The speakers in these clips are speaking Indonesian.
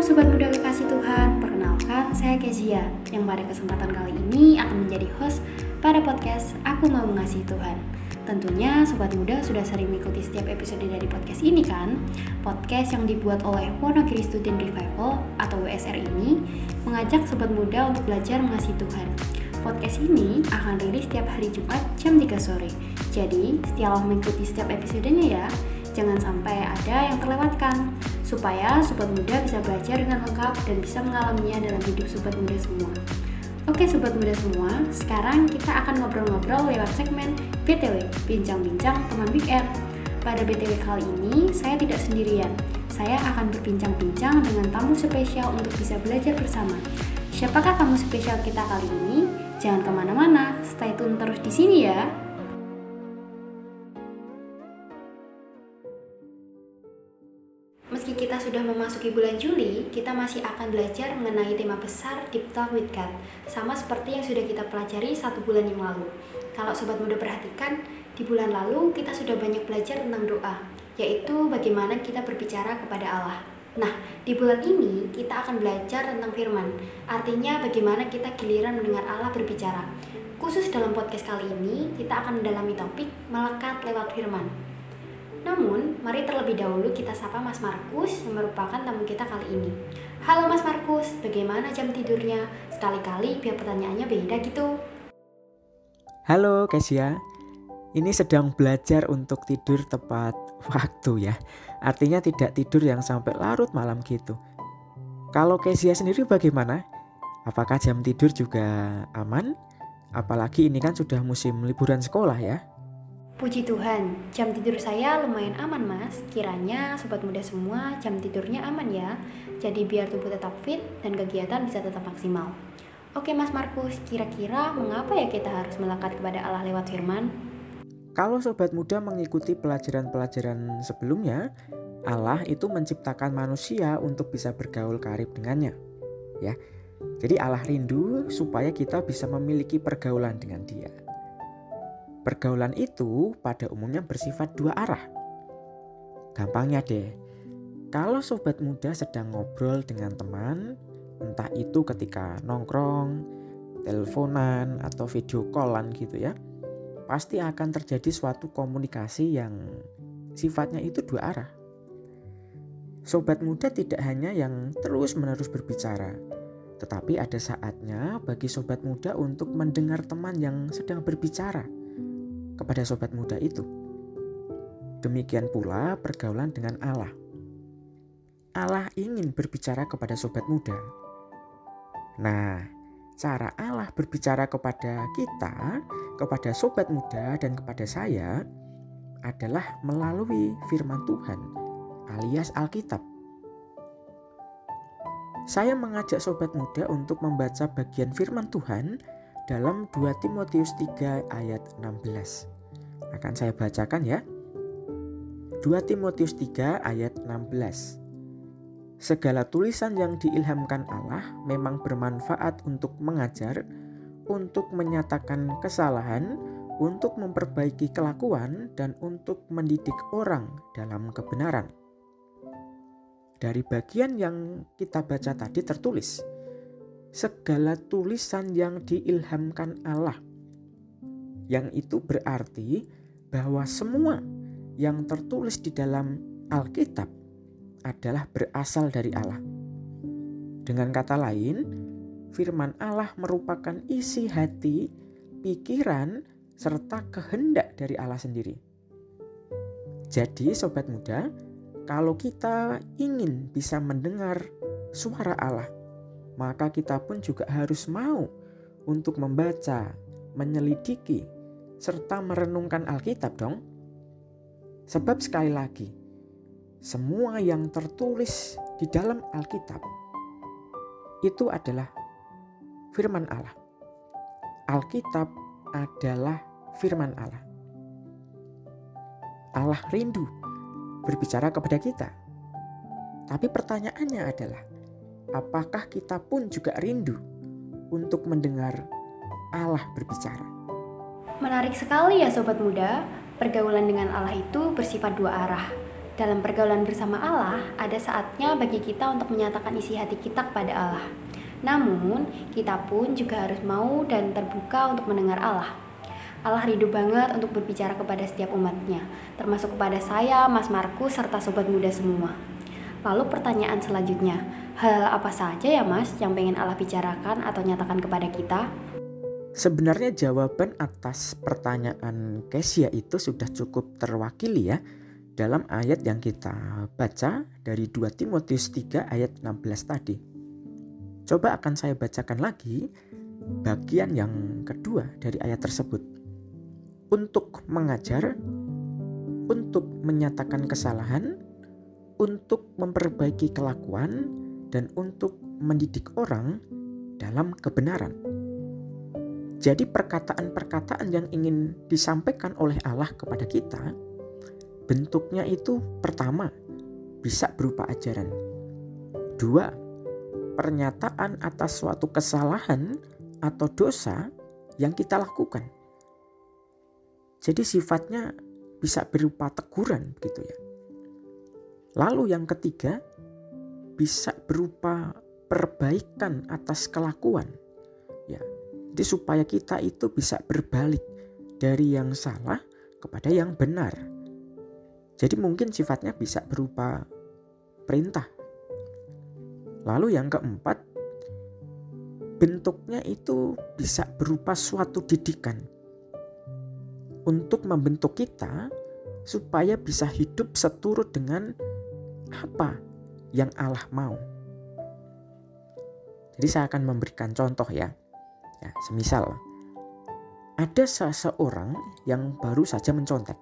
Sobat Muda Kekasih Tuhan, perkenalkan saya Kezia yang pada kesempatan kali ini akan menjadi host pada podcast Aku Mau Mengasihi Tuhan. Tentunya Sobat Muda sudah sering mengikuti setiap episode dari podcast ini kan? Podcast yang dibuat oleh Wonogiri Student Revival atau WSR ini mengajak Sobat Muda untuk belajar mengasihi Tuhan. Podcast ini akan rilis setiap hari Jumat jam 3 sore. Jadi, setiaplah mengikuti setiap episodenya ya. Jangan sampai ada yang terlewatkan supaya sobat muda bisa belajar dengan lengkap dan bisa mengalaminya dalam hidup sobat muda semua. Oke sobat muda semua, sekarang kita akan ngobrol-ngobrol lewat segmen BTW, Bincang-Bincang Teman Weekend. Pada BTW kali ini, saya tidak sendirian. Saya akan berbincang-bincang dengan tamu spesial untuk bisa belajar bersama. Siapakah tamu spesial kita kali ini? Jangan ke mana-mana, stay tune terus di sini ya. Memasuki bulan Juli, kita masih akan belajar mengenai tema besar Deep Talk with God, sama seperti yang sudah kita pelajari satu bulan yang lalu. Kalau sobat muda perhatikan, di bulan lalu kita sudah banyak belajar tentang doa, yaitu bagaimana kita berbicara kepada Allah. Nah, di bulan ini kita akan belajar tentang firman, artinya bagaimana kita giliran mendengar Allah berbicara. Khusus dalam podcast kali ini, kita akan mendalami topik melekat lewat firman. Namun, mari terlebih dahulu kita sapa Mas Markus yang merupakan tamu kita kali ini. Halo Mas Markus, bagaimana jam tidurnya? Sekali-kali biar pertanyaannya beda gitu. Halo Kesia, ini sedang belajar untuk tidur tepat waktu ya. Artinya tidak tidur yang sampai larut malam gitu. Kalau Kesia sendiri bagaimana? Apakah jam tidur juga aman? Apalagi ini kan sudah musim liburan sekolah ya. Puji Tuhan, jam tidur saya lumayan aman mas. Kiranya sobat muda semua jam tidurnya aman ya. Jadi biar tubuh tetap fit dan kegiatan bisa tetap maksimal. Oke mas Markus, kira-kira mengapa ya kita harus melekat kepada Allah lewat firman? Kalau sobat muda mengikuti pelajaran-pelajaran sebelumnya, Allah itu menciptakan manusia untuk bisa bergaul karib dengannya. Ya. Jadi Allah rindu supaya kita bisa memiliki pergaulan dengan Dia. Pergaulan itu pada umumnya bersifat dua arah. Gampangnya deh, kalau sobat muda sedang ngobrol dengan teman, entah itu ketika nongkrong, teleponan, atau video callan gitu ya, pasti akan terjadi suatu komunikasi yang sifatnya itu dua arah. Sobat muda tidak hanya yang terus-menerus berbicara, tetapi ada saatnya bagi sobat muda untuk mendengar teman yang sedang berbicara kepada sobat muda itu. Demikian pula pergaulan dengan Allah. Allah ingin berbicara kepada sobat muda. Nah, cara Allah berbicara kepada kita, kepada sobat muda, dan kepada saya adalah melalui firman Tuhan alias Alkitab. Saya mengajak sobat muda untuk membaca bagian firman Tuhan dalam 2 Timotius 3 ayat 16. Akan saya bacakan ya. 2 Timotius 3 ayat 16. Segala tulisan yang diilhamkan Allah memang bermanfaat untuk mengajar, untuk menyatakan kesalahan, untuk memperbaiki kelakuan, dan untuk mendidik orang dalam kebenaran. Dari bagian yang kita baca tadi tertulis, segala tulisan yang diilhamkan Allah. Yang itu berarti bahwa semua yang tertulis di dalam Alkitab adalah berasal dari Allah. Dengan kata lain, firman Allah merupakan isi hati, pikiran, serta kehendak dari Allah sendiri. Jadi, sobat muda, kalau kita ingin bisa mendengar suara Allah, maka kita pun juga harus mau untuk membaca, menyelidiki, serta merenungkan Alkitab dong. Sebab sekali lagi, semua yang tertulis di dalam Alkitab itu adalah firman Allah. Alkitab adalah firman Allah. Allah rindu berbicara kepada kita. Tapi pertanyaannya adalah, apakah kita pun juga rindu untuk mendengar Allah berbicara? Menarik sekali ya sobat muda, pergaulan dengan Allah itu bersifat dua arah. dalam pergaulan bersama Allah, ada saatnya bagi kita untuk menyatakan isi hati kita kepada Allah. Namun, kita pun juga harus mau dan terbuka untuk mendengar Allah. Allah rindu banget untuk berbicara kepada setiap umatnya, termasuk kepada saya, Mas Markus, serta sobat muda semua. Lalu pertanyaan selanjutnya, hal apa saja ya Mas yang pengen Allah bicarakan atau nyatakan kepada kita? Sebenarnya jawaban atas pertanyaan Kesia itu sudah cukup terwakili ya dalam ayat yang kita baca dari 2 Timotius 3 ayat 16 tadi. Coba akan saya bacakan lagi bagian yang kedua dari ayat tersebut. Untuk mengajar, untuk menyatakan kesalahan, untuk memperbaiki kelakuan, dan untuk mendidik orang dalam kebenaran. Jadi perkataan-perkataan yang ingin disampaikan oleh Allah kepada kita Bentuknya itu pertama bisa berupa ajaran. Dua, pernyataan atas suatu kesalahan atau dosa yang kita lakukan. Jadi sifatnya bisa berupa teguran gitu ya. Lalu yang ketiga bisa berupa perbaikan atas kelakuan. Ya. Jadi supaya kita itu bisa berbalik dari yang salah kepada yang benar jadi mungkin sifatnya bisa berupa perintah. Lalu yang keempat, bentuknya itu bisa berupa suatu didikan untuk membentuk kita supaya bisa hidup seturut dengan apa yang Allah mau. Jadi saya akan memberikan contoh ya. Ya, semisal ada seseorang yang baru saja mencontek.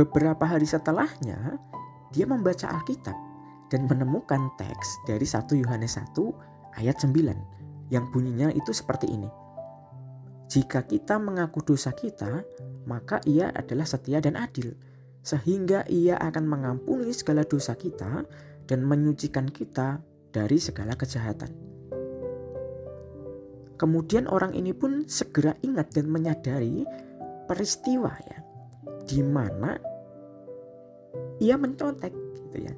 Beberapa hari setelahnya, dia membaca Alkitab dan menemukan teks dari 1 Yohanes 1 ayat 9 yang bunyinya itu seperti ini. Jika kita mengaku dosa kita, maka ia adalah setia dan adil, sehingga ia akan mengampuni segala dosa kita dan menyucikan kita dari segala kejahatan. Kemudian orang ini pun segera ingat dan menyadari peristiwa ya, di mana ia mencontek gitu ya.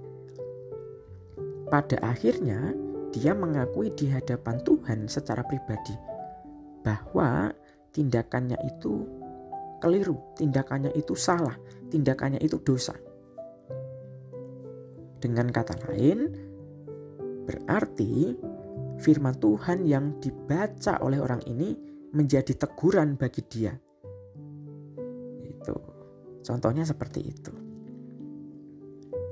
Pada akhirnya dia mengakui di hadapan Tuhan secara pribadi bahwa tindakannya itu keliru, tindakannya itu salah, tindakannya itu dosa. Dengan kata lain, berarti firman Tuhan yang dibaca oleh orang ini menjadi teguran bagi dia. Itu. Contohnya seperti itu.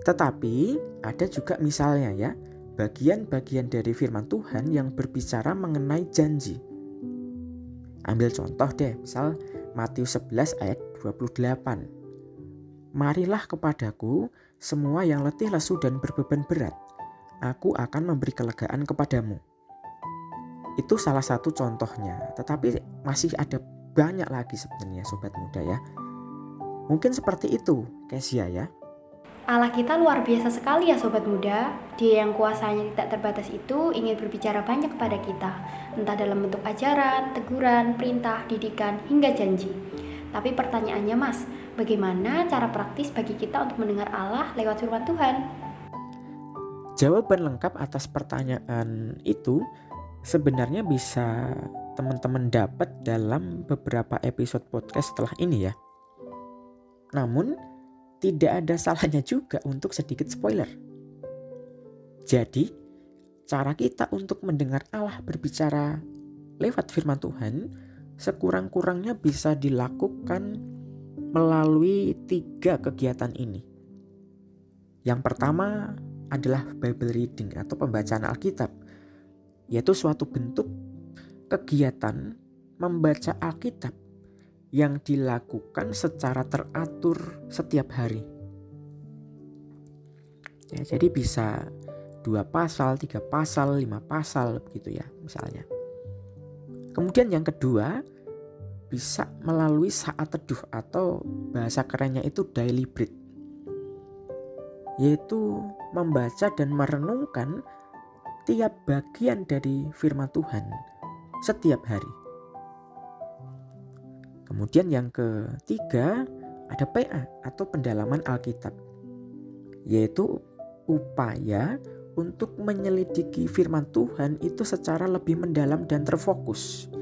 Tetapi ada juga misalnya ya, bagian-bagian dari firman Tuhan yang berbicara mengenai janji. Ambil contoh deh, misal Matius 11 ayat 28. Marilah kepadaku semua yang letih lesu dan berbeban berat. Aku akan memberi kelegaan kepadamu. Itu salah satu contohnya, tetapi masih ada banyak lagi sebenarnya sobat muda ya. Mungkin seperti itu, Kesia ya. Allah kita luar biasa sekali ya sobat muda. Dia yang kuasanya tidak terbatas itu ingin berbicara banyak kepada kita, entah dalam bentuk ajaran, teguran, perintah, didikan, hingga janji. Tapi pertanyaannya mas, bagaimana cara praktis bagi kita untuk mendengar Allah lewat firman Tuhan? Jawaban lengkap atas pertanyaan itu sebenarnya bisa teman-teman dapat dalam beberapa episode podcast setelah ini ya. Namun, tidak ada salahnya juga untuk sedikit spoiler. Jadi, cara kita untuk mendengar Allah berbicara lewat firman Tuhan sekurang-kurangnya bisa dilakukan melalui tiga kegiatan ini. Yang pertama adalah Bible reading atau pembacaan Alkitab, yaitu suatu bentuk kegiatan membaca Alkitab yang dilakukan secara teratur setiap hari. Ya, jadi bisa dua pasal, tiga pasal, lima pasal begitu ya misalnya. Kemudian yang kedua bisa melalui saat teduh atau bahasa kerennya itu daily bread. Yaitu membaca dan merenungkan tiap bagian dari firman Tuhan setiap hari. Kemudian yang ketiga ada PA atau pendalaman Alkitab. yaitu upaya untuk menyelidiki firman Tuhan itu secara lebih mendalam dan terfokus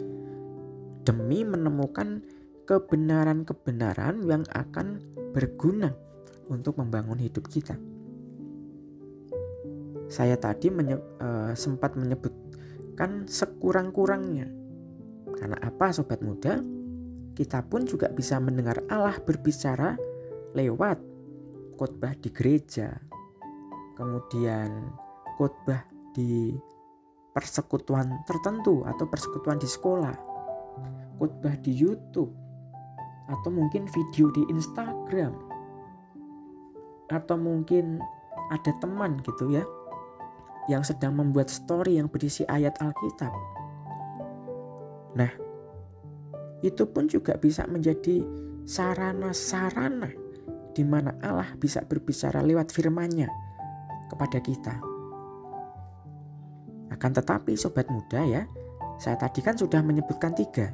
demi menemukan kebenaran-kebenaran yang akan berguna untuk membangun hidup kita. Saya tadi menye uh, sempat menyebutkan sekurang-kurangnya. Karena apa sobat muda? Kita pun juga bisa mendengar Allah berbicara lewat khotbah di gereja, kemudian khotbah di persekutuan tertentu atau persekutuan di sekolah, khotbah di YouTube, atau mungkin video di Instagram, atau mungkin ada teman gitu ya yang sedang membuat story yang berisi ayat Alkitab. Nah, itu pun juga bisa menjadi sarana-sarana di mana Allah bisa berbicara lewat firman-Nya kepada kita. Akan tetapi sobat muda ya, saya tadi kan sudah menyebutkan tiga.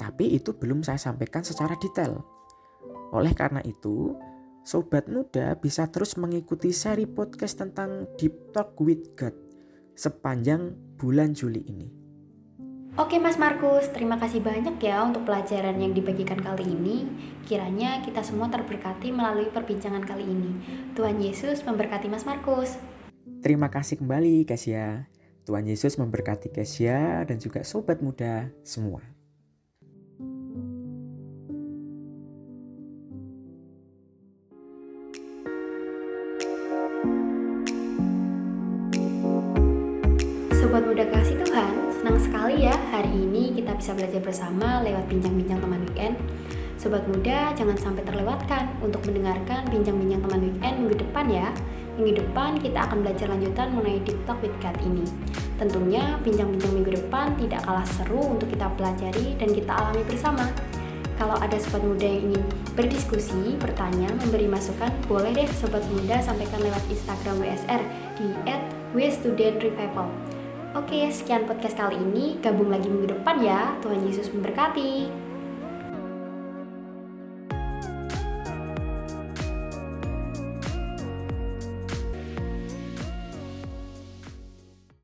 Tapi itu belum saya sampaikan secara detail. Oleh karena itu, sobat muda bisa terus mengikuti seri podcast tentang Deep Talk with God sepanjang bulan Juli ini. Oke Mas Markus, terima kasih banyak ya untuk pelajaran yang dibagikan kali ini. Kiranya kita semua terberkati melalui perbincangan kali ini. Tuhan Yesus memberkati Mas Markus. Terima kasih kembali Kesia. Tuhan Yesus memberkati Kesia dan juga sobat muda semua. Sobat muda kasih Tuhan, senang sekali ya hari ini kita bisa belajar bersama lewat bincang-bincang teman weekend. Sobat muda jangan sampai terlewatkan untuk mendengarkan bincang-bincang teman weekend minggu depan ya. Minggu depan kita akan belajar lanjutan mengenai Deep Talk with God ini. Tentunya bincang-bincang minggu depan tidak kalah seru untuk kita pelajari dan kita alami bersama. Kalau ada sobat muda yang ingin berdiskusi, bertanya, memberi masukan, boleh deh sobat muda sampaikan lewat Instagram WSR di @wstudentrevival. Oke, sekian podcast kali ini. Gabung lagi minggu depan ya. Tuhan Yesus memberkati.